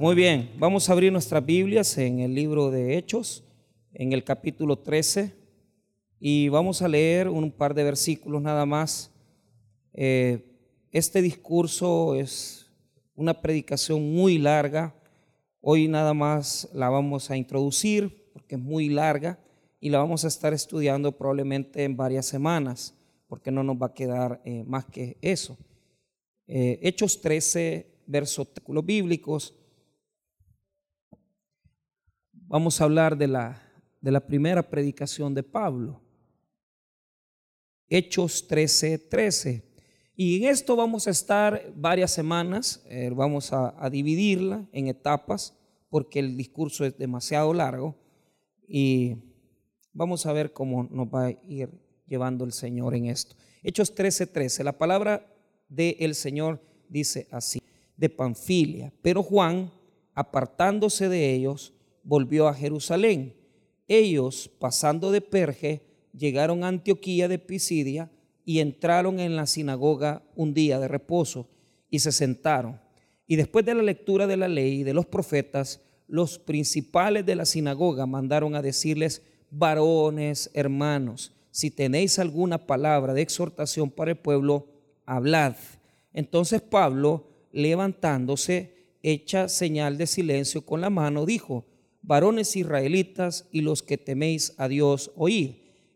Muy bien, vamos a abrir nuestras Biblias en el libro de Hechos, en el capítulo 13, y vamos a leer un par de versículos nada más. Eh, este discurso es una predicación muy larga. Hoy nada más la vamos a introducir porque es muy larga y la vamos a estar estudiando probablemente en varias semanas porque no nos va a quedar eh, más que eso. Eh, Hechos 13, versos bíblicos vamos a hablar de la, de la primera predicación de Pablo. Hechos 13, 13. Y en esto vamos a estar varias semanas, eh, vamos a, a, dividirla en etapas porque el discurso es demasiado largo y vamos a ver cómo nos va a ir llevando el Señor en esto. Hechos 13, 13. La palabra del Señor dice así, de Panfilia. Pero Juan, apartándose de ellos, volvió a Jerusalén. Ellos, pasando de Perge, llegaron a Antioquía de Pisidia y entraron en la sinagoga un día de reposo y se sentaron. Y después de la lectura de la ley y de los profetas, los principales de la sinagoga mandaron a decirles, varones, hermanos, si tenéis alguna palabra de exhortación para el pueblo, hablad. Entonces Pablo, levantándose, hecha señal de silencio con la mano, dijo, varones israelitas y los que teméis a Dios, oíd.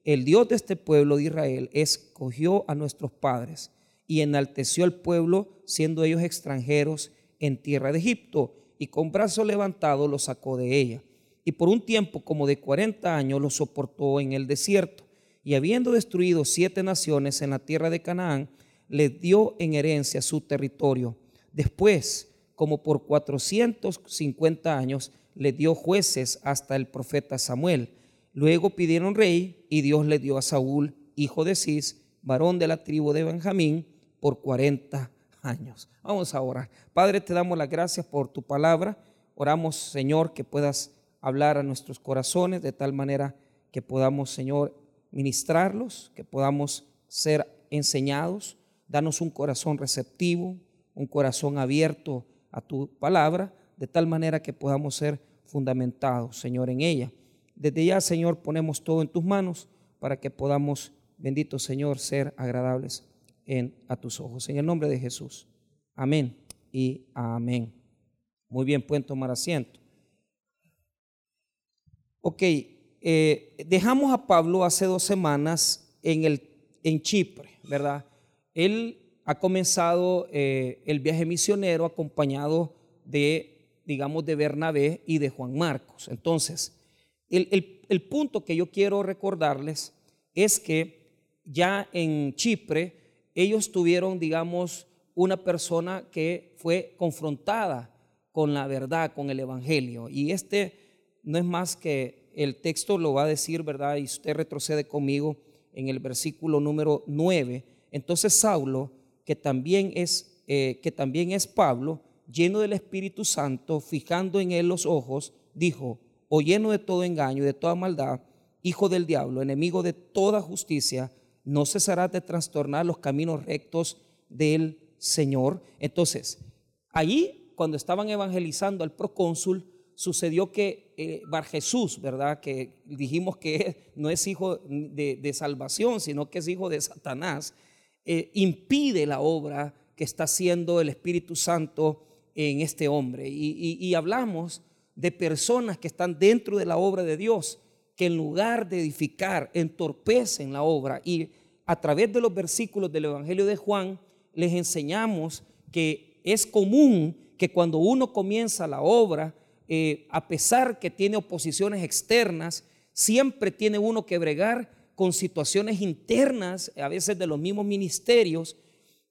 El Dios de este pueblo de Israel escogió a nuestros padres y enalteció al pueblo, siendo ellos extranjeros en tierra de Egipto, y con brazo levantado los sacó de ella. Y por un tiempo como de cuarenta años los soportó en el desierto. Y habiendo destruido siete naciones en la tierra de Canaán, les dio en herencia su territorio. Después, como por cuatrocientos cincuenta años, le dio jueces hasta el profeta Samuel. Luego pidieron rey y Dios le dio a Saúl, hijo de Cis, varón de la tribu de Benjamín, por 40 años. Vamos a orar. Padre, te damos las gracias por tu palabra. Oramos, Señor, que puedas hablar a nuestros corazones de tal manera que podamos, Señor, ministrarlos, que podamos ser enseñados. Danos un corazón receptivo, un corazón abierto a tu palabra de tal manera que podamos ser fundamentados, Señor, en ella. Desde ya, Señor, ponemos todo en tus manos para que podamos, bendito Señor, ser agradables en, a tus ojos. En el nombre de Jesús. Amén y amén. Muy bien, pueden tomar asiento. Ok, eh, dejamos a Pablo hace dos semanas en, el, en Chipre, ¿verdad? Él ha comenzado eh, el viaje misionero acompañado de digamos, de Bernabé y de Juan Marcos. Entonces, el, punto que yo quiero recordarles es que ya en Chipre ellos tuvieron, digamos, una persona que fue confrontada con la verdad, con el Evangelio. Y este no es más que el texto lo va a decir, ¿verdad? Y usted retrocede conmigo en el versículo número 9. Entonces Saulo, que también es, eh, que también es Pablo, lleno del Espíritu Santo, fijando en él los ojos, dijo, o lleno de todo engaño de toda maldad, hijo del diablo, enemigo de toda justicia, no cesarás de trastornar los caminos rectos del Señor. Entonces, ahí, cuando estaban evangelizando al procónsul, sucedió que eh, Bar Jesús, ¿verdad? Que dijimos que no es hijo de, salvación, sino que es hijo de Satanás, eh, impide la obra que está haciendo el Espíritu Santo en este hombre. Y, hablamos de personas que están dentro de la obra de Dios, que en lugar de edificar, entorpecen la obra. Y a través de los versículos del Evangelio de Juan, les enseñamos que es común que cuando uno comienza la obra, eh, a pesar que tiene oposiciones externas, siempre tiene uno que bregar con situaciones internas, a veces de los mismos ministerios,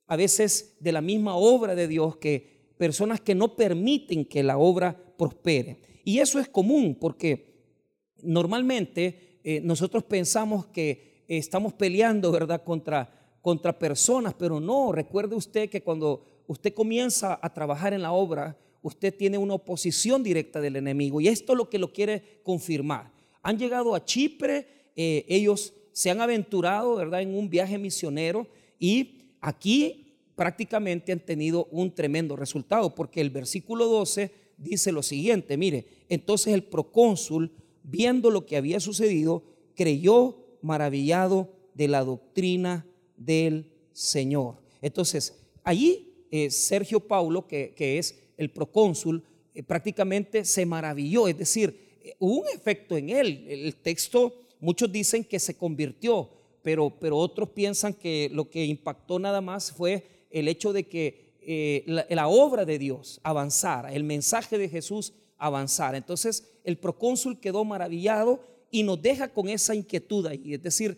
a veces de la misma obra de Dios que personas que no permiten que la obra prospere. Y eso es común porque normalmente eh, nosotros pensamos que estamos peleando, ¿verdad?, contra, contra personas, pero no, recuerde usted que cuando usted comienza a trabajar en la obra, usted tiene una oposición directa del enemigo y esto es lo que lo quiere confirmar. Han llegado a Chipre, eh, ellos se han aventurado, ¿verdad?, en un viaje misionero y aquí prácticamente han tenido un tremendo resultado, porque el versículo 12 dice lo siguiente, mire, entonces el procónsul, viendo lo que había sucedido, creyó maravillado de la doctrina del Señor. Entonces, allí eh, Sergio Paulo, que, es el procónsul, eh, prácticamente se maravilló, es decir, eh, hubo un efecto en él. El texto, muchos dicen que se convirtió, pero, pero otros piensan que lo que impactó nada más fue el hecho de que la, obra de Dios avanzara, el mensaje de Jesús avanzara. Entonces el procónsul quedó maravillado y nos deja con esa inquietud ahí. Es decir,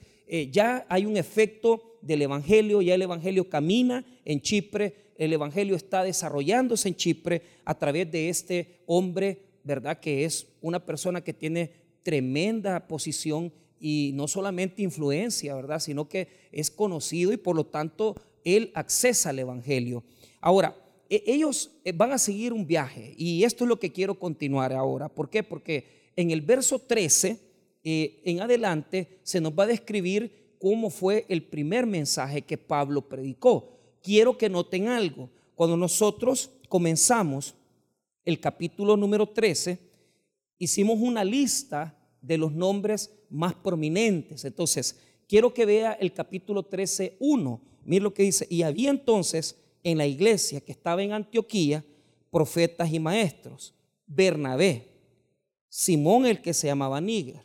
ya hay un efecto del Evangelio, ya el Evangelio camina en Chipre, el Evangelio está desarrollándose en Chipre a través de este hombre, ¿verdad? Que es una persona que tiene tremenda posición y no solamente influencia, ¿verdad? Sino que es conocido y por lo tanto él accesa al Evangelio. Ahora, e, ellos eh, van a seguir un viaje y esto es lo que quiero continuar ahora. ¿Por qué? Porque en el verso 13 eh, en adelante se nos va a describir cómo fue el primer mensaje que Pablo predicó. Quiero que noten algo. Cuando nosotros comenzamos el capítulo número 13, hicimos una lista de los nombres más prominentes. Entonces, quiero que vea el capítulo 13, 1. Mire lo que dice. Y había entonces en la iglesia que estaba en Antioquía profetas y maestros. Bernabé, Simón el que se llamaba Níger,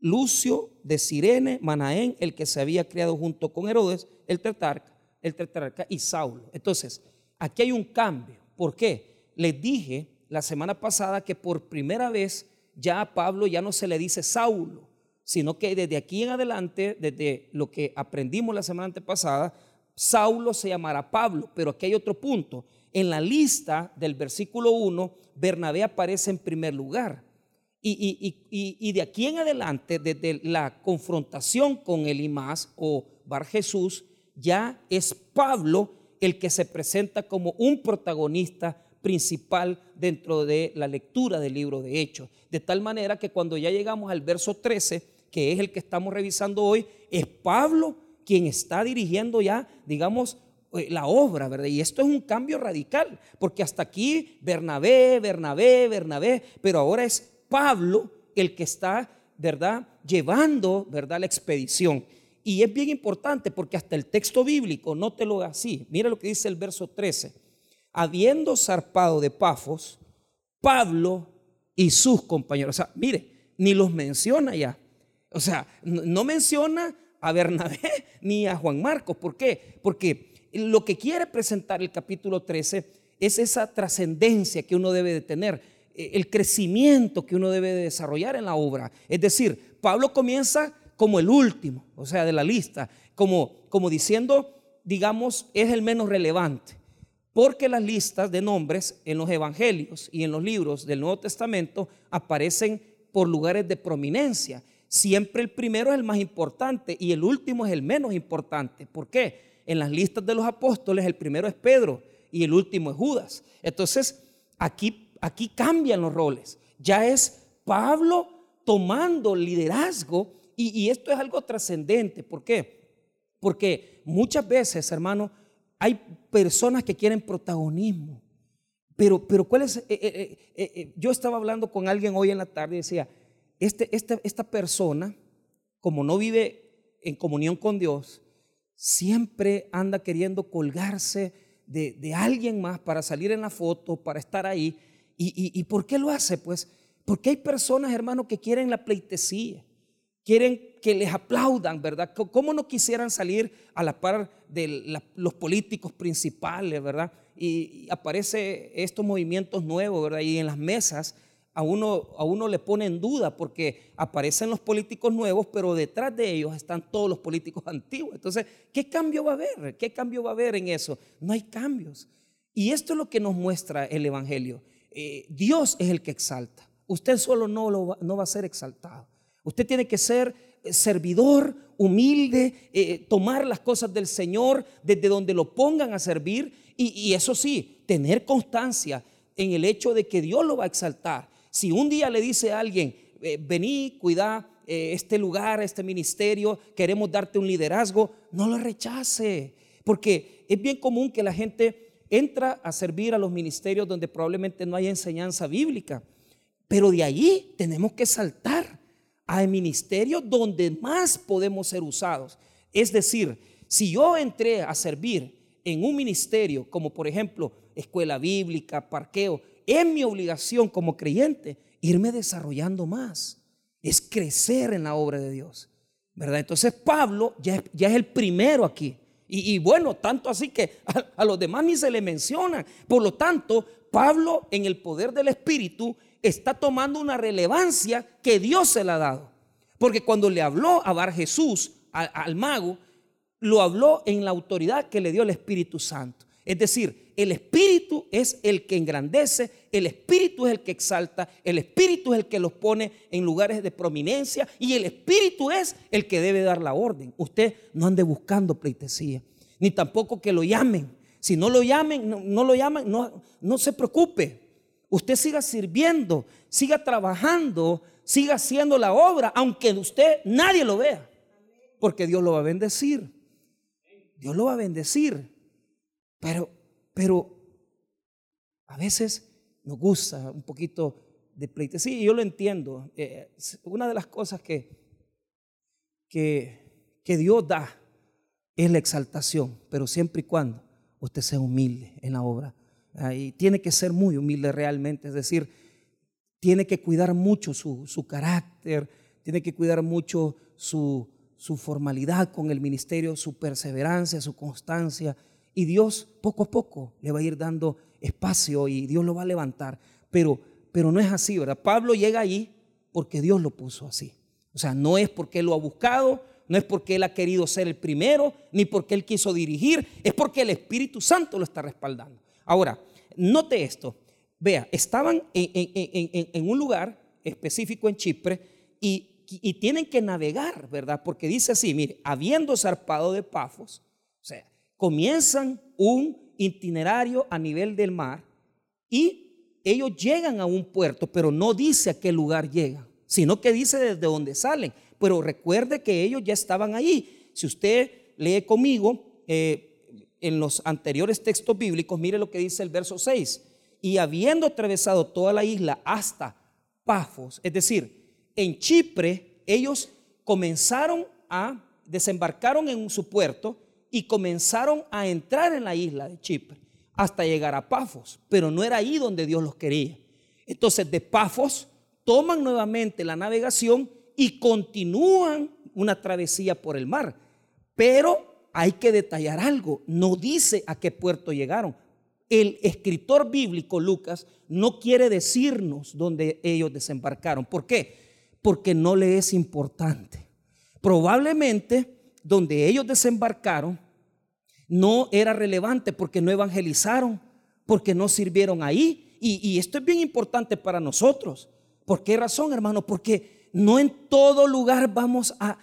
Lucio de Sirene, Manaén, el que se había criado junto con Herodes, el tetrarca, el tetrarca y Saulo. Entonces, aquí hay un cambio. ¿Por qué? Les dije la semana pasada que por primera vez ya a Pablo ya no se le dice Saulo, sino que desde aquí en adelante, desde lo que aprendimos la semana antepasada, Saulo se llamará Pablo, pero aquí hay otro punto. En la lista del versículo 1, Bernabé aparece en primer lugar. Y, de aquí en adelante, desde la confrontación con el Imás o Bar Jesús, ya es Pablo el que se presenta como un protagonista principal dentro de la lectura del libro de Hechos. De tal manera que cuando ya llegamos al verso 13, que es el que estamos revisando hoy, es Pablo quien está dirigiendo ya, digamos, eh, la obra, ¿verdad? Y esto es un cambio radical, porque hasta aquí Bernabé, Bernabé, Bernabé, pero ahora es Pablo el que está, ¿verdad?, llevando, ¿verdad?, la expedición. Y es bien importante porque hasta el texto bíblico, no te lo así. Mira lo que dice el verso 13. Habiendo zarpado de Pafos, Pablo y sus compañeros, o sea, mire, ni los menciona ya. O sea, no menciona a Bernabé ni a Juan Marcos. ¿Por qué? Porque lo que quiere presentar el capítulo 13 es esa trascendencia que uno debe de tener. Eh, el crecimiento que uno debe desarrollar en la obra. Es decir, Pablo comienza como el último, o sea, de la lista, como, como diciendo, digamos, es el menos relevante. Porque las listas de nombres en los evangelios y en los libros del Nuevo Testamento aparecen por lugares de prominencia. Siempre el primero es el más importante y el último es el menos importante. ¿Por qué? En las listas de los apóstoles el primero es Pedro y el último es Judas. Entonces, aquí aquí cambian los roles. Ya es Pablo tomando liderazgo y, esto es algo trascendente. ¿Por qué? Porque muchas veces, hermano, hay personas que quieren protagonismo. Pero, pero ¿cuál es? Eh, eh, eh, yo estaba hablando con alguien hoy en la tarde y decía, este, este, esta persona, como no vive en comunión con Dios, siempre anda queriendo colgarse de, de alguien más para salir en la foto, para estar ahí. ¿Y, por qué lo hace? Pues porque hay personas, hermanos, que quieren la pleitesía, quieren que les aplaudan, ¿verdad? ¿Cómo no quisieran salir a la par de los políticos principales, ¿verdad? Y, aparece estos movimientos nuevos, ¿verdad? Y en las mesas a uno, a uno le pone en duda porque aparecen los políticos nuevos, pero detrás de ellos están todos los políticos antiguos. Entonces, ¿qué cambio va a haber? ¿Qué cambio va a haber en eso? No hay cambios. Y esto es lo que nos muestra el Evangelio. Eh, Dios es el que exalta. Usted solo no, va, no va a ser exaltado. Usted tiene que ser eh, servidor, humilde, eh, tomar las cosas del Señor desde donde lo pongan a servir y, eso sí, tener constancia en el hecho de que Dios lo va a exaltar. Si un día le dice a alguien, vení, cuida este lugar, este ministerio, queremos darte un liderazgo, no lo rechace, porque es bien común que la gente entra a servir a los ministerios donde probablemente no haya enseñanza bíblica. Pero de allí tenemos que saltar a ministerios donde más podemos ser usados. Es decir, si yo entré a servir en un ministerio como por ejemplo escuela bíblica, parqueo, es mi obligación como creyente irme desarrollando más. Es crecer en la obra de Dios. ¿Verdad? Entonces Pablo ya, ya es el primero aquí. Y, bueno, tanto así que a, a los demás ni se le menciona. Por lo tanto, Pablo en el poder del Espíritu está tomando una relevancia que Dios se le ha dado. Porque cuando le habló a Bar Jesús, al, mago, lo habló en la autoridad que le dio el Espíritu Santo. Es decir, el Espíritu es el que engrandece, el Espíritu es el que exalta, el Espíritu es el que los pone en lugares de prominencia y el Espíritu es el que debe dar la orden. Usted no ande buscando pleitesía, ni tampoco que lo llamen. Si no lo llamen, no, lo llaman, no, no se preocupe. Usted siga sirviendo, siga trabajando, siga haciendo la obra, aunque usted nadie lo vea, porque Dios lo va a bendecir. Dios lo va a bendecir. Pero, pero a veces nos gusta un poquito de pleite. Sí, yo lo entiendo. Eh, una de las cosas que, que, que Dios da es la exaltación, pero siempre y cuando usted sea humilde en la obra y tiene que ser muy humilde realmente, es decir, tiene que cuidar mucho su, carácter, tiene que cuidar mucho su, su formalidad con el ministerio, su perseverancia, su constancia. Y Dios poco a poco le va a ir dando espacio y Dios lo va a levantar. Pero, pero no es así, ¿verdad? Pablo llega ahí porque Dios lo puso así. O sea, no es porque él lo ha buscado, no es porque él ha querido ser el primero, ni porque él quiso dirigir, es porque el Espíritu Santo lo está respaldando. Ahora, note esto. Vea, estaban en, un lugar específico en Chipre y, tienen que navegar, ¿verdad? Porque dice así, mire, habiendo zarpado de Pafos, o sea, comienzan un itinerario a nivel del mar y ellos llegan a un puerto, pero no dice a qué lugar llegan, sino que dice desde dónde salen. Pero recuerde que ellos ya estaban ahí. Si usted lee conmigo, eh, en los anteriores textos bíblicos, mire lo que dice el verso 6. Y habiendo atravesado toda la isla hasta Pafos, es decir, en Chipre, ellos comenzaron a, desembarcaron en su puerto y comenzaron a entrar en la isla de Chipre hasta llegar a Pafos, pero no era ahí donde Dios los quería. Entonces de Pafos toman nuevamente la navegación y continúan una travesía por el mar, pero hay que detallar algo. No dice a qué puerto llegaron. El escritor bíblico Lucas no quiere decirnos dónde ellos desembarcaron. ¿Por qué? Porque no le es importante. Probablemente donde ellos desembarcaron no era relevante porque no evangelizaron, porque no sirvieron ahí. Y, esto es bien importante para nosotros. ¿Por qué razón, hermano? Porque no en todo lugar vamos a,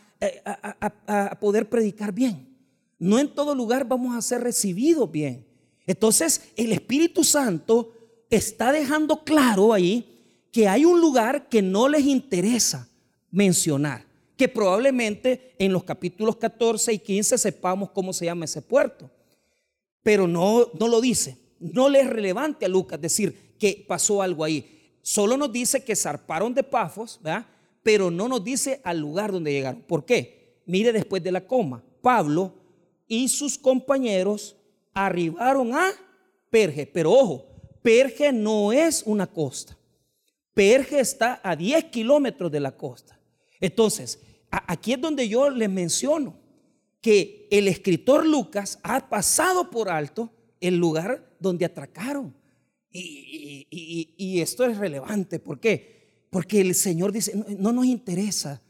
a poder predicar bien. No en todo lugar vamos a ser recibidos bien. Entonces, el Espíritu Santo está dejando claro ahí que hay un lugar que no les interesa mencionar, que probablemente en los capítulos 14 y 15 sepamos cómo se llama ese puerto, pero no, no lo dice. No le es relevante a Lucas decir que pasó algo ahí. Solo nos dice que zarparon de Pafos, ¿verdad? pero no nos dice al lugar donde llegaron. ¿Por qué? Mire después de la coma. Pablo y sus compañeros arribaron a Perge. Pero ojo, Perge no es una costa. Perge está a 10 kilómetros de la costa. Entonces, aquí es donde yo les menciono que el escritor Lucas ha pasado por alto el lugar donde atracaron. Y, esto es relevante. ¿Por qué? Porque el Señor dice, no nos interesa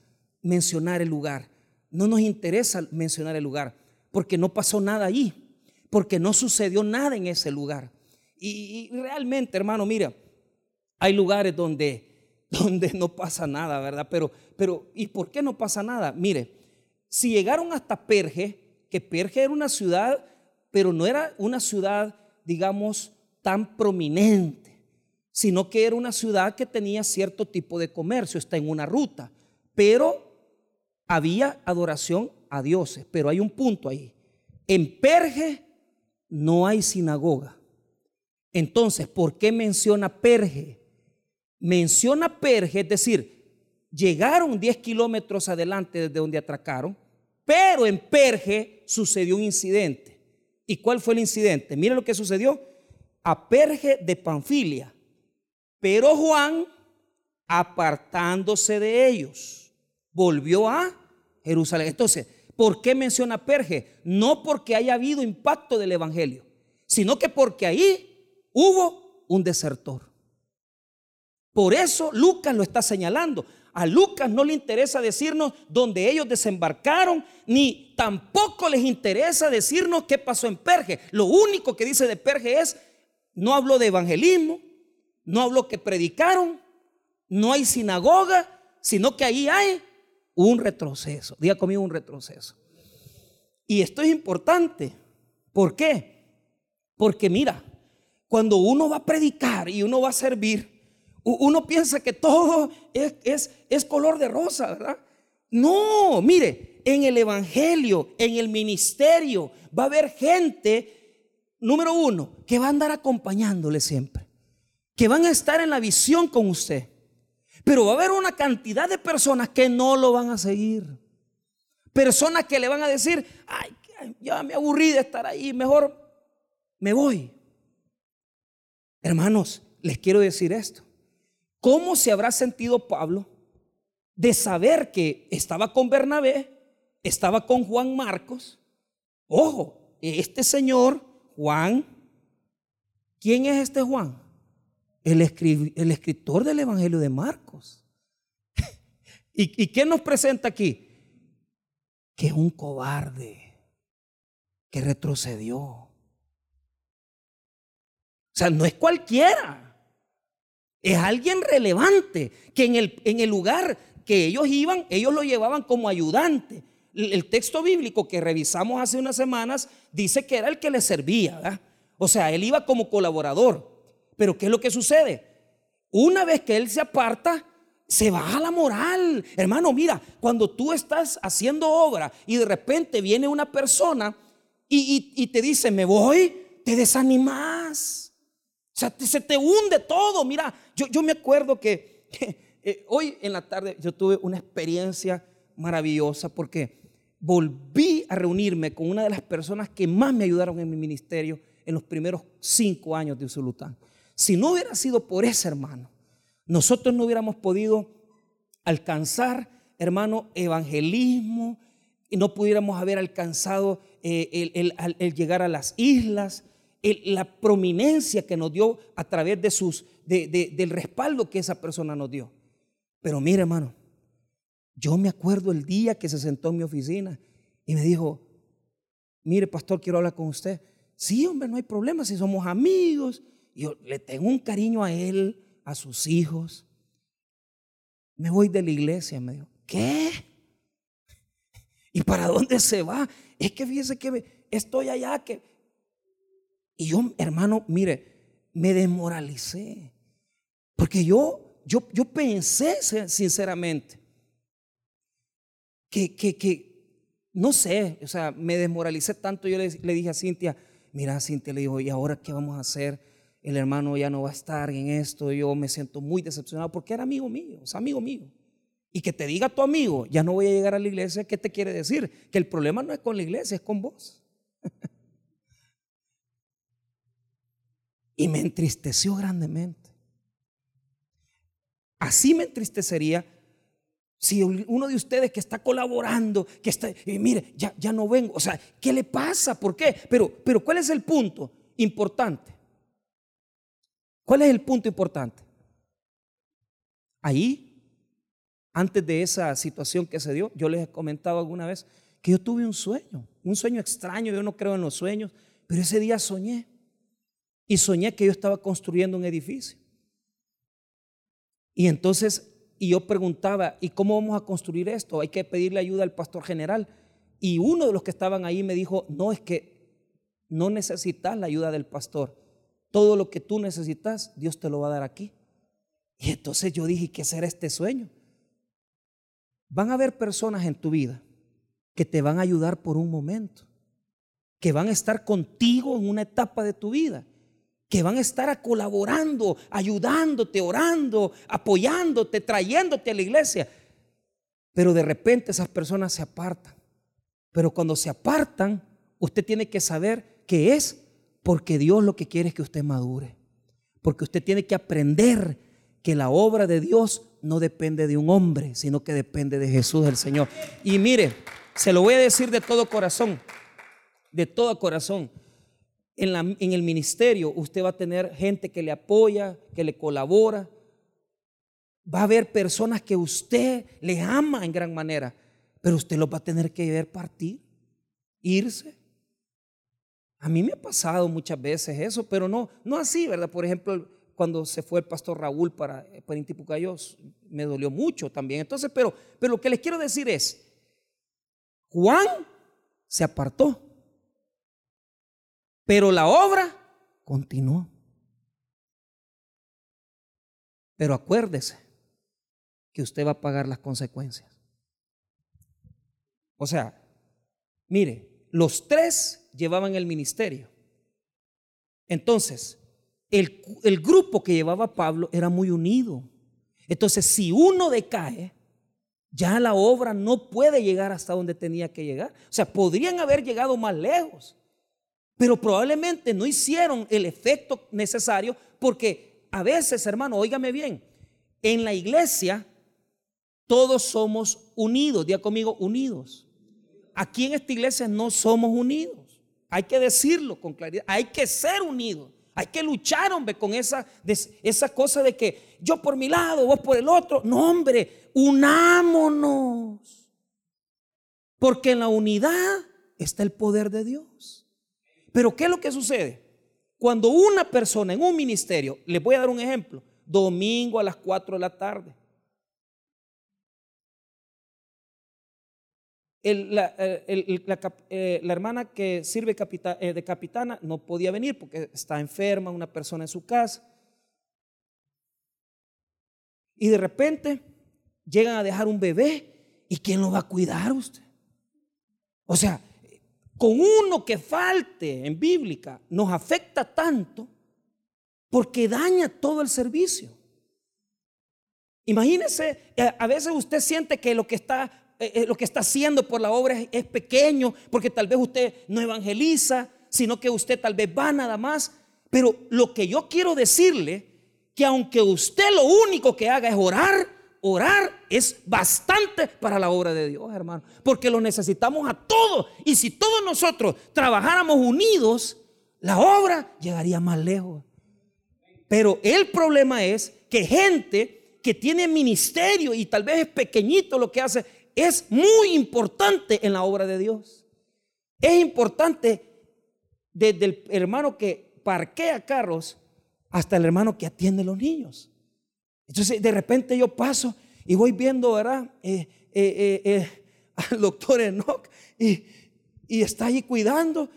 mencionar el lugar. No nos interesa mencionar el lugar porque no pasó nada allí, porque no sucedió nada en ese lugar. Y, realmente, hermano, mira, hay lugares donde, donde no pasa nada, ¿verdad? Pero, pero, ¿y por qué no pasa nada? Mire, si llegaron hasta Perge, que Perge era una ciudad, pero no era una ciudad, digamos, tan prominente, sino que era una ciudad que tenía cierto tipo de comercio, está en una ruta, pero había adoración a dioses, pero hay un punto ahí. En Perge no hay sinagoga. Entonces, ¿por qué menciona Perge? Menciona Perge, es decir, llegaron 10 kilómetros adelante desde donde atracaron, pero en Perge sucedió un incidente. ¿Y cuál fue el incidente? Mire lo que sucedió. A Perge de Panfilia. Pero Juan, apartándose de ellos, volvió a Jerusalén. Entonces, ¿por qué menciona Perge? No porque haya habido impacto del Evangelio, sino que porque ahí hubo un desertor. Por eso Lucas lo está señalando. A Lucas no le interesa decirnos dónde ellos desembarcaron, ni tampoco les interesa decirnos qué pasó en Perge. Lo único que dice de Perge es, no habló de evangelismo, no habló que predicaron, no hay sinagoga, sino que ahí hay un retroceso. Diga conmigo un retroceso. Y esto es importante. ¿Por qué? Porque mira, cuando uno va a predicar y uno va a servir, uno piensa que todo es, es, color de rosa, ¿verdad? No, mire, en el Evangelio, en el ministerio, va a haber gente, número uno, que va a andar acompañándole siempre, que van a estar en la visión con usted. Pero va a haber una cantidad de personas que no lo van a seguir. Personas que le van a decir, ay, ya me aburrí de estar ahí, mejor me voy. Hermanos, les quiero decir esto. ¿Cómo se habrá sentido Pablo de saber que estaba con Bernabé, estaba con Juan Marcos? Ojo, este señor, Juan, ¿quién es este Juan? El, el escritor del Evangelio de Marcos. ¿Y, ¿Y qué nos presenta aquí? Que es un cobarde, que retrocedió. O sea, no es cualquiera. Es alguien relevante que en el, en el lugar que ellos iban, ellos lo llevaban como ayudante. El texto bíblico que revisamos hace unas semanas dice que era el que le servía. O sea, él iba como colaborador. Pero ¿qué es lo que sucede? Una vez que él se aparta, se baja la moral. Hermano, mira, cuando tú estás haciendo obra y de repente viene una persona y, y te dice, me voy, te desanimas. Sea, se te hunde todo. Mira, yo, yo me acuerdo que eh, hoy en la tarde yo tuve una experiencia maravillosa porque volví a reunirme con una de las personas que más me ayudaron en mi ministerio en los primeros cinco años de Usulután. Si no hubiera sido por ese hermano, nosotros no hubiéramos podido alcanzar, hermano, evangelismo, y no pudiéramos haber alcanzado eh, el llegar a las islas, la prominencia que nos dio a través de sus, del respaldo que esa persona nos dio. Pero mire, hermano, yo me acuerdo el día que se sentó en mi oficina y me dijo, mire, pastor, quiero hablar con usted. Sí, hombre, no hay problema, si somos amigos. Yo le tengo un cariño a él, a sus hijos. Me voy de la iglesia, me dijo, ¿qué? ¿Y para dónde se va? Es que fíjese que estoy allá, que y yo, hermano, mire, me desmoralicé. Porque yo, yo, yo pensé sinceramente que, que, que, no sé, o sea, me desmoralicé tanto. Yo le, le dije a Cintia, mira, Cintia, le digo, ¿y ahora qué vamos a hacer? El hermano ya no va a estar en esto. Yo me siento muy decepcionado porque era amigo mío, es amigo mío. Y que te diga tu amigo, ya no voy a llegar a la iglesia, ¿qué te quiere decir? Que el problema no es con la iglesia, es con vos. Y me entristeció grandemente. Así me entristecería si uno de ustedes que está colaborando, que está, y mire, ya, ya no vengo, o sea, ¿qué le pasa? ¿Por qué? Pero, pero ¿cuál es el punto importante? ¿Cuál es el punto importante? Ahí, antes de esa situación que se dio, yo les he comentado alguna vez que yo tuve un sueño, un sueño extraño, yo no creo en los sueños, pero ese día soñé y soñé que yo estaba construyendo un edificio. Y entonces, y yo preguntaba, ¿y cómo vamos a construir esto? Hay que pedirle ayuda al pastor general. Y uno de los que estaban ahí me dijo, no, es que no necesitas la ayuda del pastor. Todo lo que tú necesitas, Dios te lo va a dar aquí. Y entonces yo dije, ¿qué será este sueño? Van a haber personas en tu vida que te van a ayudar por un momento, que van a estar contigo en una etapa de tu vida que van a estar colaborando, ayudándote, orando, apoyándote, trayéndote a la iglesia. Pero de repente esas personas se apartan. Pero cuando se apartan, usted tiene que saber que es porque Dios lo que quiere es que usted madure. Porque usted tiene que aprender que la obra de Dios no depende de un hombre, sino que depende de Jesús el Señor. Y mire, se lo voy a decir de todo corazón, de todo corazón en, el ministerio usted va a tener gente que le apoya, que le colabora. Va a haber personas que usted le ama en gran manera, pero usted los va a tener que ver partir, irse. A mí me ha pasado muchas veces eso, pero no, no así, ¿verdad? Por ejemplo, cuando se fue el pastor Raúl para, para Intipucayo, me dolió mucho también. Entonces, pero, pero lo que les quiero decir es, Juan se apartó. Pero la obra continuó. Pero acuérdese que usted va a pagar las consecuencias. O sea, mire, los tres llevaban el ministerio. Entonces, el, el, grupo que llevaba Pablo era muy unido. Entonces, si uno decae, ya la obra no puede llegar hasta donde tenía que llegar. O sea, podrían haber llegado más lejos pero probablemente no hicieron el efecto necesario porque a veces, hermano, óigame bien, en la iglesia todos somos unidos, diga conmigo, unidos. Aquí en esta iglesia no somos unidos. Hay que decirlo con claridad. Hay que ser unidos. Hay que luchar, hombre, con esa, esa cosa de que yo por mi lado, vos por el otro. No, hombre, unámonos. Porque en la unidad está el poder de Dios. Pero ¿qué es lo que sucede? Cuando una persona en un ministerio, les voy a dar un ejemplo, domingo a las 4 de la tarde, la, eh, la, hermana que sirve eh, de capitana no podía venir porque está enferma, una persona en su casa. Y de repente llegan a dejar un bebé y ¿quién lo va a cuidar usted? O sea, con uno que falte en bíblica nos afecta tanto porque daña todo el servicio. Imagínese, eh, a veces usted siente que lo que está, eh, eh, lo que está haciendo por la obra es, pequeño, porque tal vez usted no evangeliza, sino que usted tal vez va nada más. Pero lo que yo quiero decirle, que aunque usted lo único que haga es orar, orar es bastante para la obra de Dios, hermano, porque lo necesitamos a todos. Y si todos nosotros trabajáramos unidos, la obra llegaría más lejos. Pero el problema es que gente que tiene ministerio y tal vez es pequeñito lo que hace, es muy importante en la obra de Dios. Es importante desde el hermano que parquea carros hasta el hermano que atiende a los niños. Entonces, de repente yo paso y voy viendo, ¿verdad? Eh, eh, eh, al doctor Enoch y, está ahí cuidando,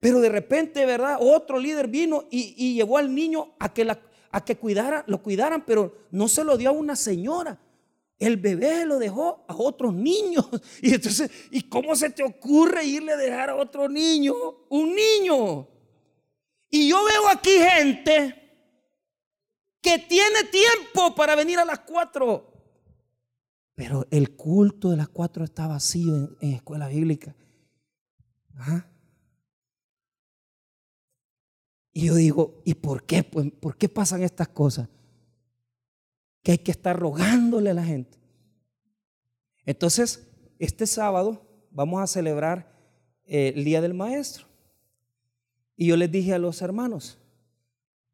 pero de repente, ¿verdad? Otro líder vino y, llevó al niño a que, lo cuidaran, pero no se lo dio a una señora. El bebé lo dejó a otros niños. Y entonces, ¿y cómo se te ocurre irle a dejar a otro niño? Un niño. Y yo veo aquí gente que tiene tiempo para venir a las cuatro. Pero el culto de las cuatro está vacío en, escuela bíblica. Y yo digo, ¿y por qué? Pues, ¿Por qué pasan estas cosas? Que hay que estar rogándole a la gente. Entonces, este sábado vamos a celebrar eh, el Día del Maestro. Y yo les dije a los hermanos,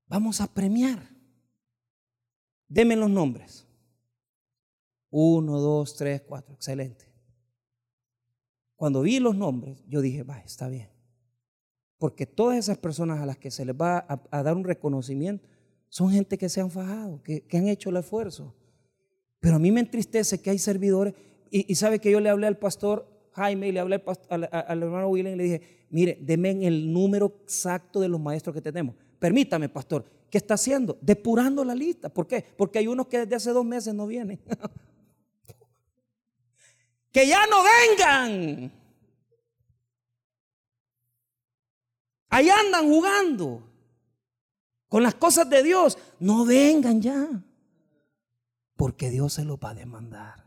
vamos a premiar. Deme los nombres. Uno, dos, tres, cuatro. Excelente. Cuando vi los nombres, yo dije, va, está bien. Porque todas esas personas a las que se les va a, dar un reconocimiento son gente que se han fajado, que, han hecho el esfuerzo. Pero a mí me entristece que hay servidores, y, sabe que yo le hablé al pastor Jaime y le hablé al, al hermano William y le dije, mire, deme el número exacto de los maestros que tenemos. Permítame, pastor, ¿Qué está haciendo? Depurando la lista. ¿Por qué? Porque hay unos que desde hace dos meses no vienen. que ya no vengan. Ahí andan jugando. con las cosas de Dios, no vengan ya. Porque Dios se lo va a demandar.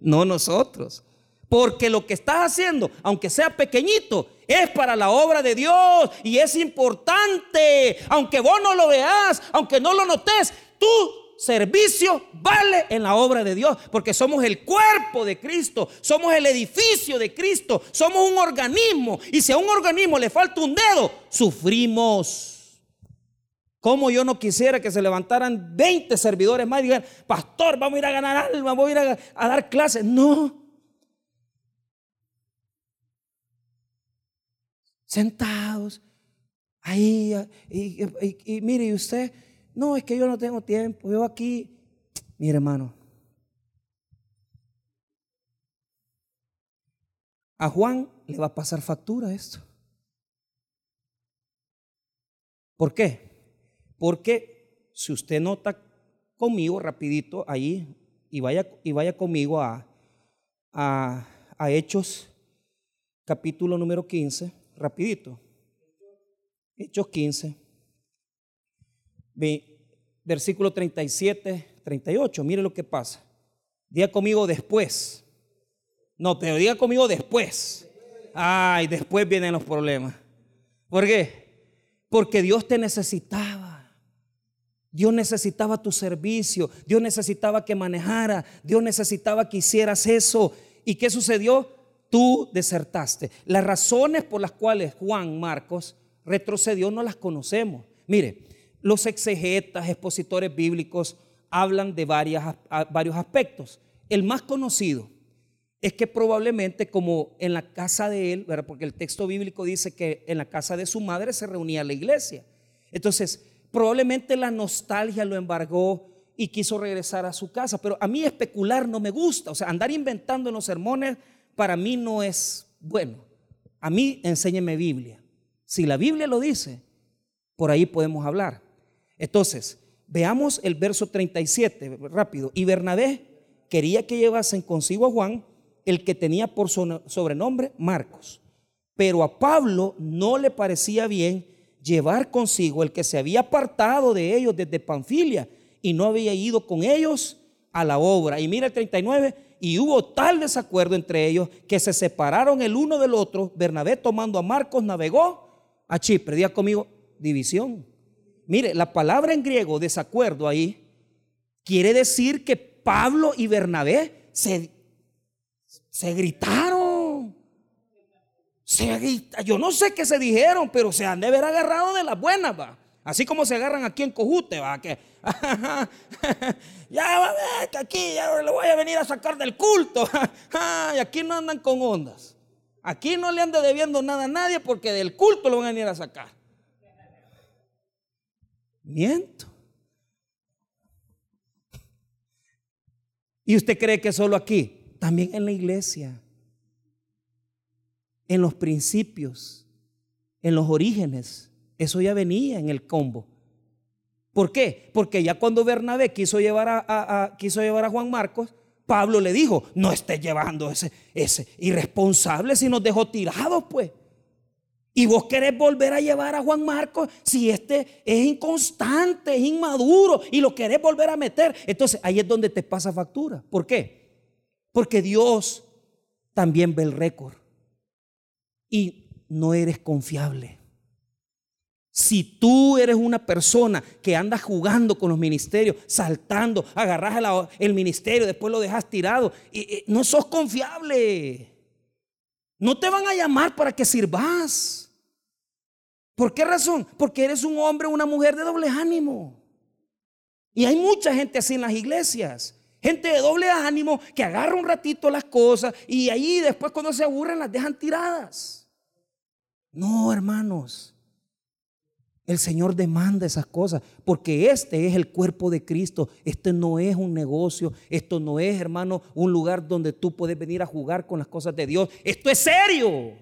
No nosotros. Porque lo que estás haciendo, aunque sea pequeñito, es para la obra de Dios y es importante. Aunque vos no lo veas, aunque no lo notes, tu servicio vale en la obra de Dios. Porque somos el cuerpo de Cristo, somos el edificio de Cristo, somos un organismo. Y si a un organismo le falta un dedo, sufrimos. Como yo no quisiera que se levantaran 20 servidores más y digan, pastor, vamos a ir a ganar alma, vamos a ir a, a dar clases? No. Sentados ahí, y, mire, y usted, no, es que yo no tengo tiempo, yo aquí, mire hermano, a Juan le va a pasar factura esto. ¿Por qué? Porque si usted nota conmigo rapidito ahí y vaya, y vaya conmigo a, a, Hechos capítulo número 15, rapidito. Hechos 15, versículo 37, 38. Mire lo que pasa. Diga conmigo después. No, pero diga conmigo después. Ay, después vienen los problemas. ¿Por qué? Porque Dios te necesitaba. Dios necesitaba tu servicio, Dios necesitaba que manejara, Dios necesitaba que hicieras eso. ¿Y qué sucedió? Tú desertaste. Las razones por las cuales Juan Marcos retrocedió no las conocemos. Mire, los exegetas, expositores bíblicos hablan de varias, varios aspectos. El más conocido es que probablemente como en la casa de él, porque el texto bíblico dice que en la casa de su madre se reunía la iglesia. Entonces, Probablemente la nostalgia lo embargó y quiso regresar a su casa, pero a mí especular no me gusta, o sea, andar inventando en los sermones para mí no es bueno. A mí enséñeme Biblia. Si la Biblia lo dice, por ahí podemos hablar. Entonces, veamos el verso 37, rápido. Y Bernabé quería que llevasen consigo a Juan, el que tenía por sobrenombre Marcos. Pero a Pablo no le parecía bien llevar consigo el que se había apartado de ellos desde Panfilia y no había ido con ellos a la obra. Y mira el 39, y hubo tal desacuerdo entre ellos que se separaron el uno del otro. Bernabé tomando a Marcos navegó a Chipre. Día conmigo, división. Mire, la palabra en griego desacuerdo ahí quiere decir que Pablo y Bernabé se, se gritaron yo no sé qué se dijeron, pero se han de haber agarrado de las buenas, va. Así como se agarran aquí en Cojute, va, que ya va a ver que aquí ya le voy a venir a sacar del culto. y aquí no andan con ondas. Aquí no le anda debiendo nada a nadie porque del culto lo van a venir a sacar. Miento. ¿Y usted cree que solo aquí? También en la iglesia en los principios, en los orígenes. Eso ya venía en el combo. ¿Por qué? Porque ya cuando Bernabé quiso llevar a, quiso llevar a Juan Marcos, Pablo le dijo, no esté llevando ese, ese irresponsable si nos dejó tirados, pues. Y vos querés volver a llevar a Juan Marcos si este es inconstante, es inmaduro y lo querés volver a meter. Entonces ahí es donde te pasa factura. ¿Por qué? Porque Dios también ve el récord y no eres confiable. Si tú eres una persona que anda jugando con los ministerios, saltando, agarras el ministerio, después lo dejas tirado, no sos confiable. No te van a llamar para que sirvas. ¿Por qué razón? Porque eres un hombre o una mujer de doble ánimo. Y hay mucha gente así en las iglesias. Gente de doble ánimo que agarra un ratito las cosas y ahí después cuando se aburren las dejan tiradas. No, hermanos. El Señor demanda esas cosas porque este es el cuerpo de Cristo. Este no es un negocio. Esto no es, hermano, un lugar donde tú puedes venir a jugar con las cosas de Dios. Esto es serio.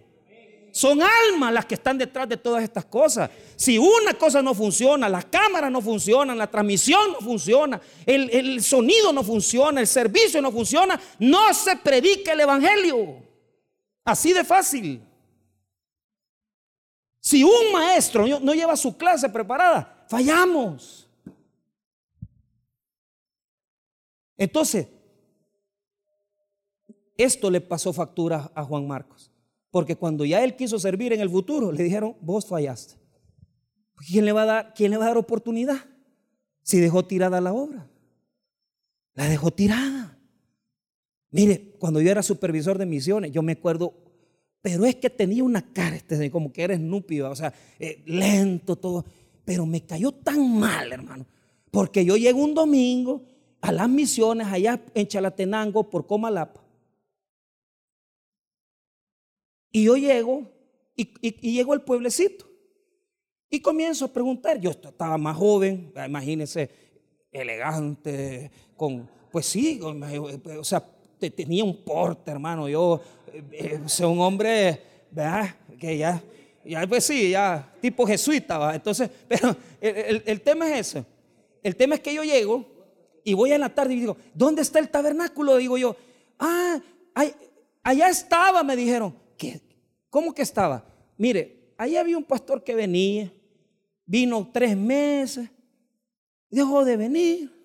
Son almas las que están detrás de todas estas cosas. Si una cosa no funciona, las cámaras no funcionan, la transmisión no funciona, el, el sonido no funciona, el servicio no funciona, no se predica el Evangelio. Así de fácil. Si un maestro no lleva su clase preparada, Fallamos. Entonces, esto le pasó factura a Juan Marcos. Porque cuando ya él quiso servir en el futuro, le dijeron, vos fallaste. ¿Quién le va a dar, quién le va a dar oportunidad? Si dejó tirada la obra. La dejó tirada. Mire, cuando yo era supervisor de misiones, yo me acuerdo, pero es que tenía una cara, este, como que era esnúpido, o sea, eh, lento todo. Pero me cayó tan mal, hermano. Porque yo llego un domingo a las misiones allá en Chalatenango por Comalapa. Y yo llego y, llego al pueblecito. Y comienzo a preguntar. Yo estaba más joven, imagínense, elegante, con, pues sí, o sea, tenía un porte, hermano. Yo eh, eh, soy un hombre, ¿verdad? Que ya, ya, pues sí, ya, tipo jesuita, Entonces, pero el, tema es ese. El tema es que yo llego y voy a la tarde y digo, ¿dónde está el tabernáculo? Digo yo, ah, allá estaba, me dijeron. ¿Qué? ¿Cómo que estaba? Mire, ahí había un pastor que venía, vino tres meses, dejó de venir.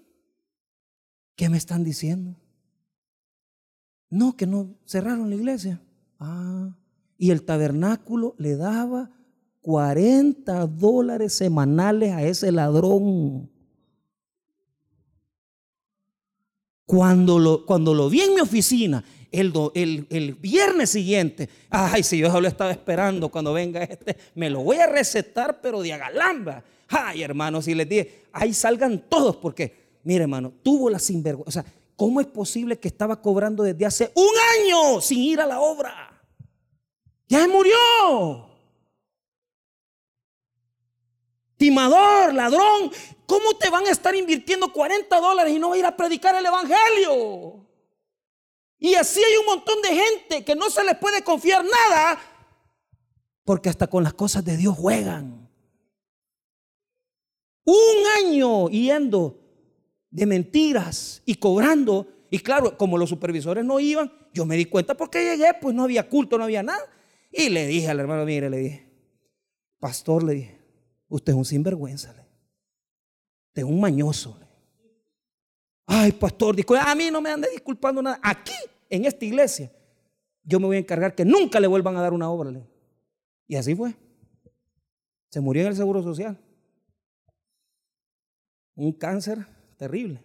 ¿Qué me están diciendo? No, que no cerraron la iglesia. Ah, y el tabernáculo le daba 40 dólares semanales a ese ladrón. Cuando lo, cuando lo vi en mi oficina, el, el, viernes siguiente, ay, si yo lo estaba esperando cuando venga este, me lo voy a recetar, pero de agalamba. Ay, hermano, si les dije, ahí salgan todos, porque, mire, hermano, tuvo la sinvergüenza. O sea, ¿cómo es posible que estaba cobrando desde hace un año sin ir a la obra? Ya murió. Timador, ladrón, ¿cómo te van a estar invirtiendo 40 dólares y no va a ir a predicar el Evangelio? Y así hay un montón de gente que no se les puede confiar nada porque hasta con las cosas de Dios juegan. Un año yendo de mentiras y cobrando. Y claro, como los supervisores no iban, yo me di cuenta porque llegué, pues no había culto, no había nada. Y le dije al hermano, mire, le dije, pastor, le dije, usted es un sinvergüenza, le. usted es un mañoso. Ay, pastor, a mí no me ande disculpando nada. Aquí, en esta iglesia, yo me voy a encargar que nunca le vuelvan a dar una obra. Y así fue. Se murió en el Seguro Social. Un cáncer terrible.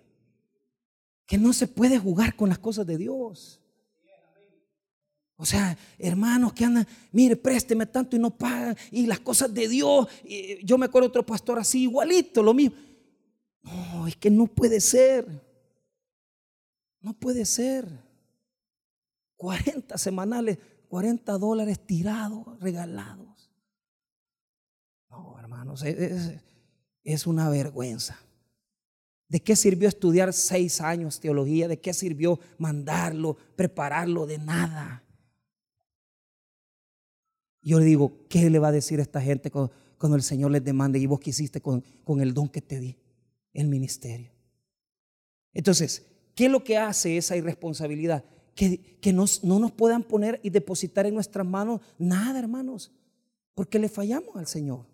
Que no se puede jugar con las cosas de Dios. O sea, hermanos que andan, mire, présteme tanto y no pagan. Y las cosas de Dios. yo me acuerdo otro pastor así, igualito, lo mismo. No, es que no puede ser. No puede ser. 40 semanales, 40 dólares tirados, regalados. No, hermanos, es, una vergüenza. ¿De qué sirvió estudiar seis años teología? ¿De qué sirvió mandarlo, prepararlo? De nada. Yo le digo, ¿qué le va a decir a esta gente cuando, el Señor les demande y vos qué hiciste con, con el don que te di? El ministerio. Entonces, ¿Qué es lo que hace esa irresponsabilidad? Que, que no nos puedan poner y depositar en nuestras manos nada, hermanos, porque le fallamos al Señor.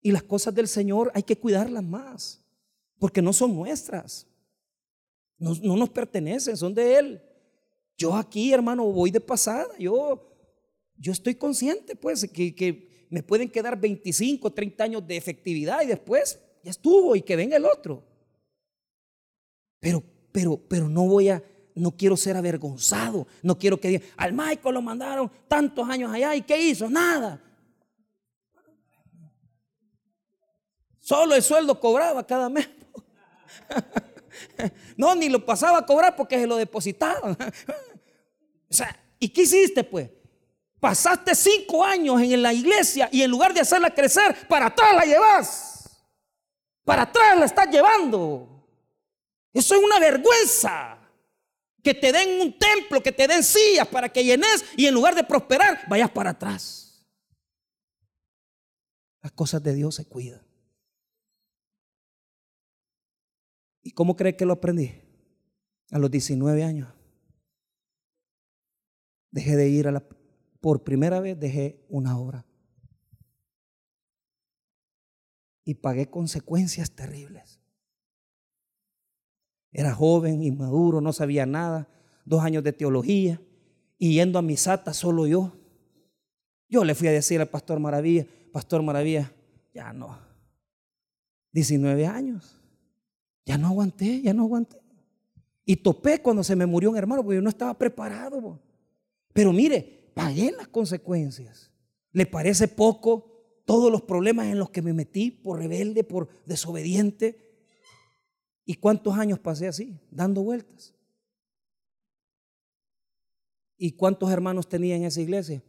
Y las cosas del Señor hay que cuidarlas más, porque no son nuestras. No, nos pertenecen, son de Él. Yo aquí, hermano, voy de pasada. Yo, yo estoy consciente, pues, que, me pueden quedar 25, 30 años de efectividad y después ya estuvo y que venga el otro. Pero, pero, pero no voy a, no quiero ser avergonzado. No quiero que digan, al Michael lo mandaron tantos años allá y ¿qué hizo? Nada. Solo el sueldo cobraba cada mes. No, ni lo pasaba a cobrar porque se lo depositaban. O sea, ¿y qué hiciste pues? Pasaste cinco años en la iglesia y en lugar de hacerla crecer, para atrás la llevas. Para atrás la estás llevando. Eso es una vergüenza. Que te den un templo, que te den sillas para que llenes y en lugar de prosperar, vayas para atrás. Las cosas de Dios se cuidan. ¿Y cómo cree que lo aprendí? A los 19 años. Dejé de ir a la... Por primera vez dejé una obra. y pagué consecuencias terribles. Era joven, inmaduro, no sabía nada, dos años de teología y yendo a misata solo yo. Yo le fui a decir al pastor Maravilla, pastor Maravilla, ya no. 19 años. Ya no aguanté, ya no aguanté. Y topé cuando se me murió un hermano, porque yo no estaba preparado. Pero mire, pagué las consecuencias. ¿Le parece poco todos los problemas en los que me metí por rebelde, por desobediente? ¿Y cuántos años pasé así, dando vueltas? ¿Y cuántos hermanos tenía en esa iglesia?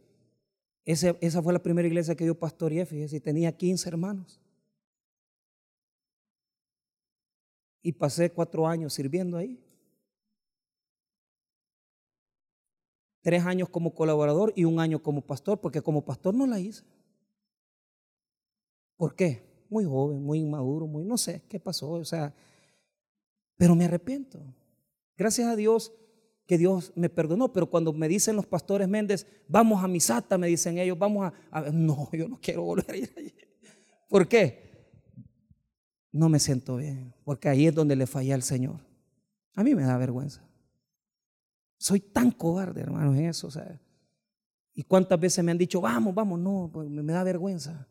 esa fue la primera iglesia que yo pastoreé, fíjese, y tenía 15 hermanos. Y pasé cuatro años sirviendo ahí. Tres años como colaborador y un año como pastor, porque como pastor no la hice. ¿Por qué? Muy joven, muy inmaduro, muy, no sé qué pasó, o sea, pero me arrepiento. Gracias a Dios que Dios me perdonó, pero cuando me dicen los pastores Méndez, vamos a misata, me dicen ellos, vamos a, no, yo no quiero volver a ir allí. ¿Por qué? No me siento bien, porque ahí es donde le fallé al Señor. A mí me da vergüenza. Soy tan cobarde, hermano, en eso. Y cuántas veces me han dicho, vamos, vamos, no, pues me da vergüenza.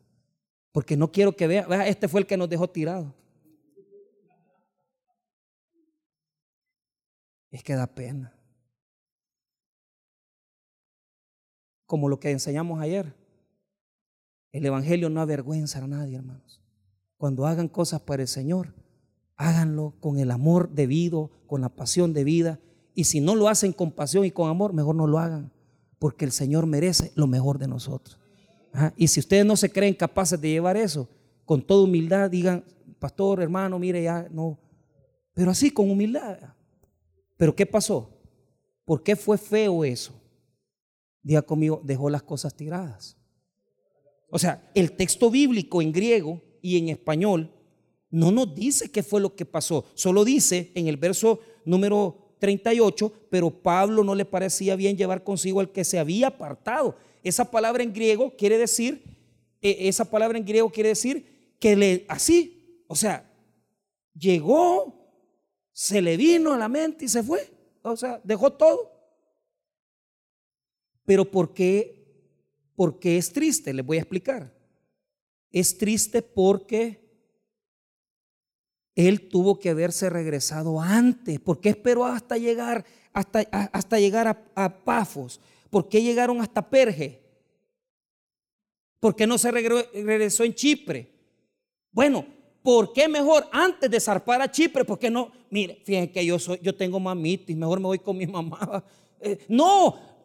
Porque no quiero que vea, vea, este fue el que nos dejó tirado. Es que da pena. Como lo que enseñamos ayer. El Evangelio no avergüenza a nadie, hermanos. Cuando hagan cosas para el Señor, háganlo con el amor debido, con la pasión debida. Y si no lo hacen con pasión y con amor, mejor no lo hagan, porque el Señor merece lo mejor de nosotros. Y si ustedes no se creen capaces de llevar eso, con toda humildad, digan, pastor, hermano, mire, ya no. Pero así, con humildad. Pero ¿qué pasó? ¿Por qué fue feo eso? Diga conmigo, dejó las cosas tiradas. O sea, el texto bíblico en griego y en español no nos dice qué fue lo que pasó. Solo dice en el verso número 38, pero Pablo no le parecía bien llevar consigo al que se había apartado. Esa palabra en griego quiere decir, e, esa palabra en griego quiere decir que le, así, o sea, llegó se le vino a la mente y se fue. O sea, dejó todo. Pero ¿por qué? Porque es triste, les voy a explicar. Es triste porque él tuvo que haberse regresado antes. ¿Por qué esperó hasta llegar, hasta, hasta llegar a, a, Pafos? ¿Por qué llegaron hasta Perge? ¿Por qué no se regresó en Chipre? Bueno, ¿por qué mejor antes de zarpar a Chipre? Porque no, mire, fíjense que yo, soy, yo tengo mamitis, mejor me voy con mi mamá. Eh, no,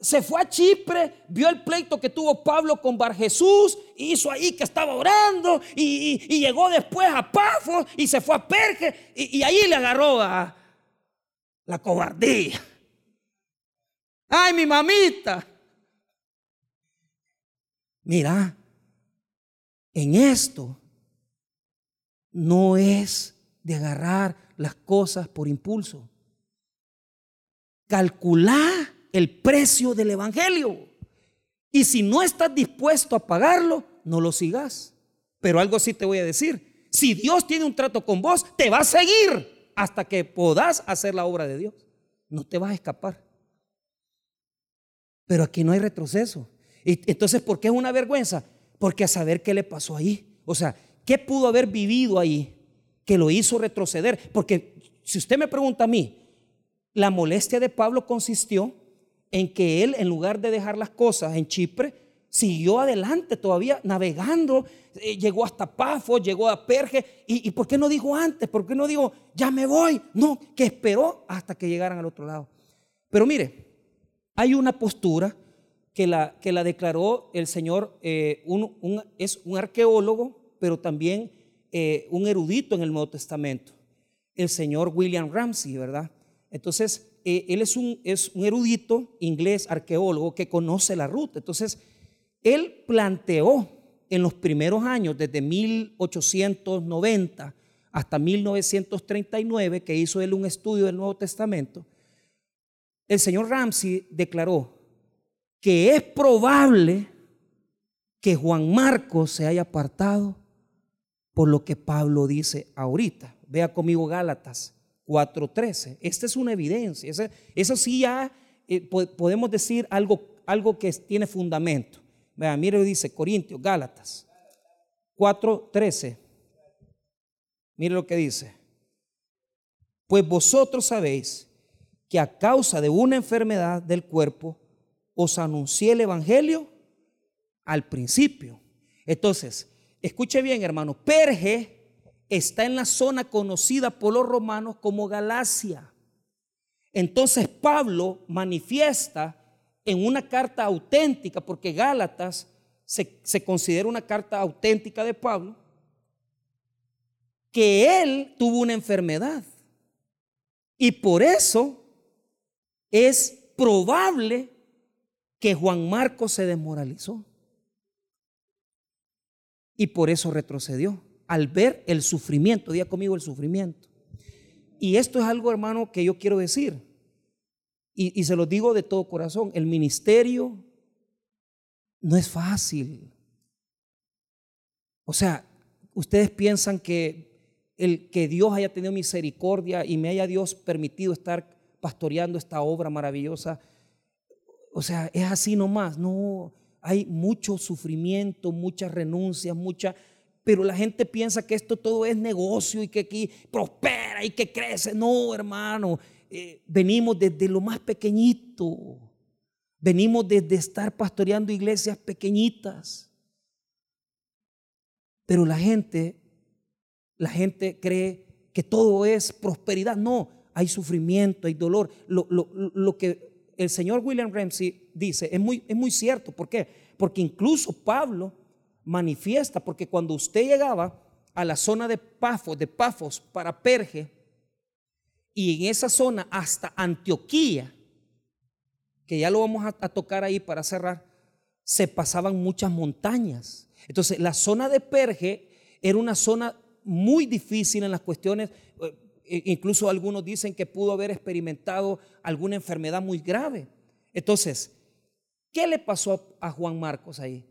se fue a Chipre, vio el pleito que tuvo Pablo con Bar Jesús, hizo ahí que estaba orando y, llegó después a Pafos y se fue a Perge y, y ahí le agarró a la cobardía. Ay, mi mamita. Mira, en esto no es de agarrar las cosas por impulso. Calcular el precio del Evangelio. Y si no estás dispuesto a pagarlo, no lo sigas. Pero algo sí te voy a decir. Si Dios tiene un trato con vos, te va a seguir hasta que podás hacer la obra de Dios. No te vas a escapar. Pero aquí no hay retroceso. Y entonces, ¿por qué es una vergüenza? Porque a saber qué le pasó ahí. O sea, ¿Qué pudo haber vivido ahí que lo hizo retroceder? Porque si usted me pregunta a mí, la molestia de Pablo consistió en que él, en lugar de dejar las cosas en Chipre, siguió adelante todavía navegando, eh, llegó hasta Pafos, llegó a Perge. ¿Y, por qué no dijo antes? ¿Por qué no dijo, ya me voy? No, que esperó hasta que llegaran al otro lado. Pero mire, hay una postura que la, que la declaró el Señor, eh, es un arqueólogo pero también eh, un erudito en el Nuevo Testamento, el señor William Ramsey, ¿verdad? Entonces, eh, él es un, es un erudito inglés, arqueólogo, que conoce la ruta. Entonces, él planteó en los primeros años, desde 1890 hasta 1939, que hizo él un estudio del Nuevo Testamento, el señor Ramsey declaró que es probable que Juan Marcos se haya apartado por lo que Pablo dice ahorita. Vea conmigo Gálatas 4:13. Esta es una evidencia. Eso, sí ya eh, podemos decir algo, algo que tiene fundamento. Vea, mire, dice Corintios, Gálatas 4:13. Mire lo que dice. Pues vosotros sabéis que a causa de una enfermedad del cuerpo os anuncié el Evangelio al principio. Entonces, escuche bien, hermano, Perge está en la zona conocida por los romanos como Galacia. Entonces Pablo manifiesta en una carta auténtica, porque Gálatas se, considera una carta auténtica de Pablo, que él tuvo una enfermedad. Y por eso es probable que Juan Marcos se desmoralizó. Y por eso retrocedió, al ver el sufrimiento, diga conmigo el sufrimiento. Y esto es algo, hermano, que yo quiero decir. Y, y se lo digo de todo corazón. El ministerio no es fácil. O sea, ustedes piensan que el que Dios haya tenido misericordia y me haya Dios permitido estar pastoreando esta obra maravillosa. O sea, es así nomás. No, hay mucho sufrimiento, muchas renuncias, mucha... Pero la gente piensa que esto todo es negocio y que aquí prospera y que crece. No, hermano, eh, venimos desde lo más pequeñito. Venimos desde estar pastoreando iglesias pequeñitas. Pero la gente, la gente cree que todo es prosperidad. No, hay sufrimiento, hay dolor. Lo, lo que el señor William Ramsey dice, es muy, es muy cierto. ¿Por qué? Porque incluso Pablo manifiesta, porque cuando usted llegaba a la zona de Pafos, de Pafos para Perge, y en esa zona hasta Antioquía, que ya lo vamos a, a tocar ahí para cerrar, se pasaban muchas montañas. Entonces, la zona de Perge era una zona muy difícil en las cuestiones, e incluso algunos dicen que pudo haber experimentado alguna enfermedad muy grave. Entonces, ¿qué le pasó a Juan Marcos ahí?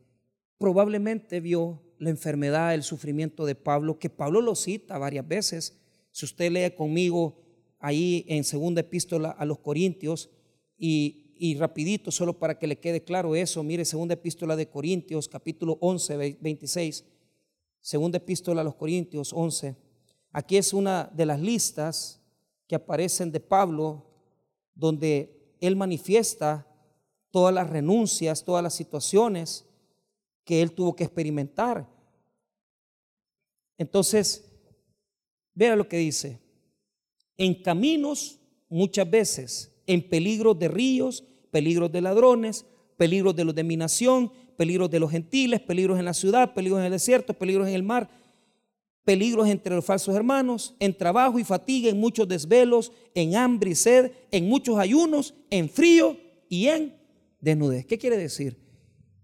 Probablemente vio la enfermedad, el sufrimiento de Pablo, que Pablo lo cita varias veces. Si usted lee conmigo ahí en segunda epístola a los Corintios y, y rapidito, solo para que le quede claro eso, mire segunda epístola de Corintios, capítulo 11, 26, segunda epístola a los Corintios 11. Aquí es una de las listas que aparecen de Pablo, donde él manifiesta todas las renuncias, todas las situaciones que él tuvo que experimentar. Entonces, vea lo que dice. En caminos, muchas veces, en peligros de ríos, peligros de ladrones, peligros de los de mi nación, peligros de los gentiles, peligros en la ciudad, peligros en el desierto, peligros en el mar peligros entre los falsos hermanos, en trabajo y fatiga, en muchos desvelos, en hambre y sed, en muchos ayunos, en frío y en desnudez. ¿Qué quiere decir?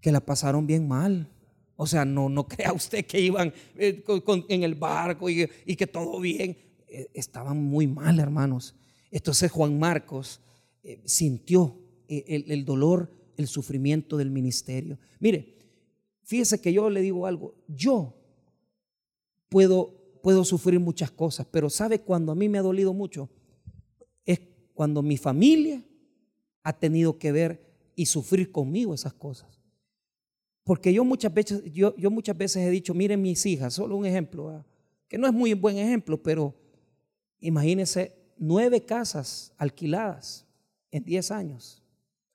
Que la pasaron bien mal. O sea, no, no crea usted que iban eh, en el barco y, que todo bien. Eh, estaban muy mal, hermanos. Entonces Juan Marcos eh, sintió el, el dolor, el sufrimiento del ministerio. Mire, fíjese que yo le digo algo. Yo puedo, puedo sufrir muchas cosas, pero ¿sabe cuando a mí me ha dolido mucho? Es cuando mi familia ha tenido que ver y sufrir conmigo esas cosas. Porque yo muchas veces, yo, yo muchas veces he dicho, miren mis hijas, solo un ejemplo, que no es muy buen ejemplo, pero imagínense nueve casas alquiladas en diez años.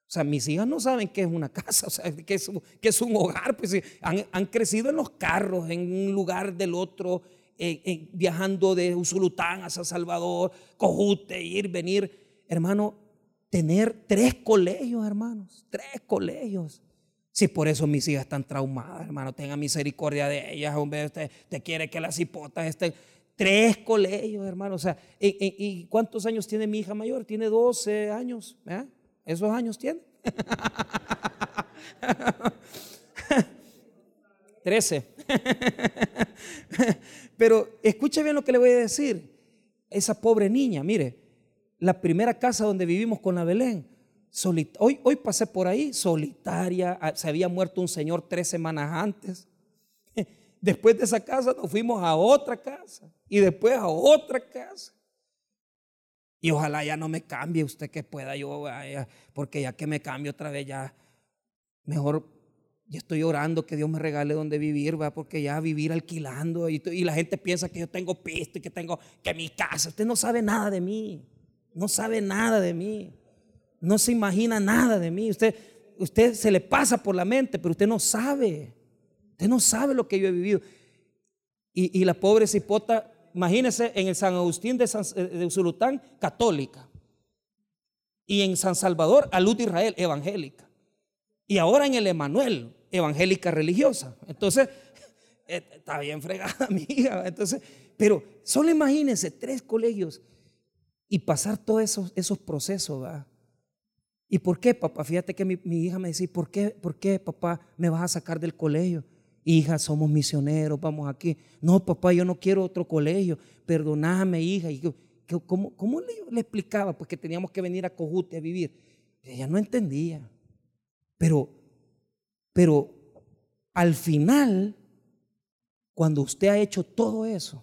O sea, mis hijas no saben qué es una casa, o sea, qué es, es un hogar, pues han, crecido en los carros, en un lugar del otro, viajando de Usulután a San Salvador, Cojute, ir, venir. Hermano, tener tres colegios, hermanos, tres colegios. Si por eso mis hijas están traumadas, hermano, tenga misericordia de ellas, hombre, usted, quiere que las hipotas estén. Tres colegios, hermano. O sea, ¿y, cuántos años tiene mi hija mayor? Tiene 12 años. ¿eh? ¿Esos años tiene? Trece. Pero escuche bien lo que le voy a decir. Esa pobre niña, mire, la primera casa donde vivimos con la Belén, hoy, hoy pasé por ahí, solitaria, ah, se había muerto un señor tres semanas antes. Después de esa casa nos fuimos a otra casa y después a otra casa. Y ojalá ya no me cambie usted que pueda yo, porque ya que me cambie otra vez ya, mejor ya estoy orando que Dios me regale donde vivir, va, porque ya vivir alquilando y, y, la gente piensa que yo tengo pisto y que tengo que mi casa. Usted no sabe nada de mí, no sabe nada de mí, no se imagina nada de mí. Usted, usted se le pasa por la mente, pero usted no sabe, usted no sabe lo que yo he vivido. Y, y la pobre cipota, imagínese en el San Agustín de, San, de Usulután, católica, y en San Salvador, a Luz de Israel, evangélica. Y ahora en el Emanuel, evangélica religiosa. Entonces, eh, está bien fregada, mi hija. Entonces, pero solo imagínense tres colegios y pasar todos esos, esos procesos, ¿verdad? ¿Y por qué, papá? Fíjate que mi, hija me decía, ¿por qué, ¿por qué, papá, me vas a sacar del colegio? Hija, somos misioneros, vamos aquí. No, papá, yo no quiero otro colegio. Perdóname, hija. Y ¿Cómo, cómo le, le, explicaba? Pues que teníamos que venir a Cojute a vivir. Ella no entendía. Pero, pero al final, cuando usted ha hecho todo eso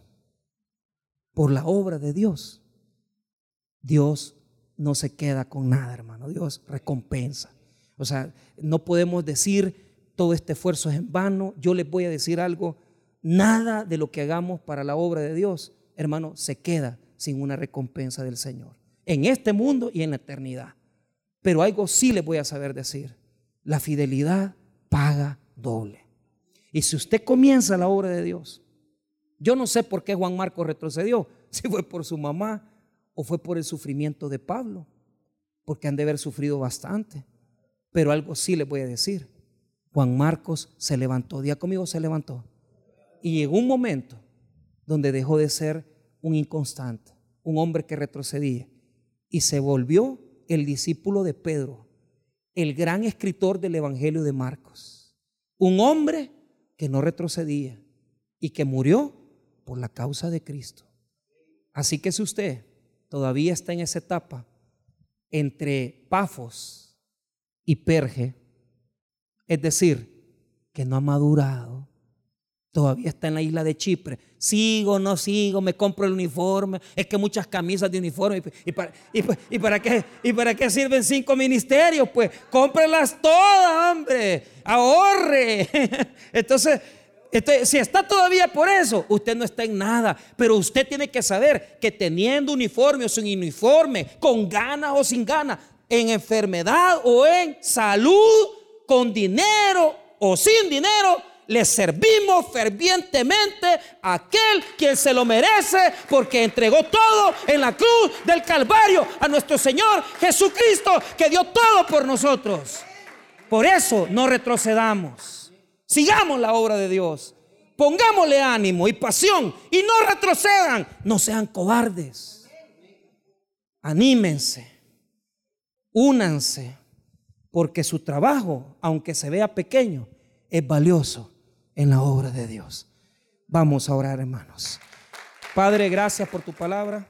por la obra de Dios, Dios no se queda con nada, hermano. Dios recompensa. O sea, no podemos decir todo este esfuerzo es en vano. Yo les voy a decir algo. Nada de lo que hagamos para la obra de Dios, hermano, se queda sin una recompensa del Señor. En este mundo y en la eternidad. Pero algo sí les voy a saber decir la fidelidad paga doble. Y si usted comienza la obra de Dios, yo no sé por qué Juan Marcos retrocedió, si fue por su mamá o fue por el sufrimiento de Pablo, porque han de haber sufrido bastante. Pero algo sí le voy a decir. Juan Marcos se levantó, día conmigo se levantó. Y llegó un momento donde dejó de ser un inconstante, un hombre que retrocedía, y se volvió el discípulo de Pedro, el gran escritor del Evangelio de Marcos. Un hombre que no retrocedía y que murió por la causa de Cristo. Así que si usted todavía está en esa etapa entre Pafos y Perge, es decir, que no ha madurado, Todavía está en la isla de Chipre. Sigo, no sigo, me compro el uniforme. Es que muchas camisas de uniforme. ¿Y, para, qué, ¿Y para qué sirven cinco ministerios? Pues cómprelas todas, hombre. Ahorre. Entonces, este, si está todavía por eso, usted no está en nada. Pero usted tiene que saber que teniendo uniforme o sin uniforme, con ganas o sin ganas, en enfermedad o en salud, con dinero o sin dinero, le servimos fervientemente a aquel quien se lo merece porque entregó todo en la cruz del Calvario a nuestro Señor Jesucristo que dio todo por nosotros. Por eso no retrocedamos. Sigamos la obra de Dios. Pongámosle ánimo y pasión y no retrocedan. No sean cobardes. Anímense. Únanse. Porque su trabajo, aunque se vea pequeño, es valioso en la obra de Dios. Vamos a orar, hermanos. Padre, gracias por tu palabra.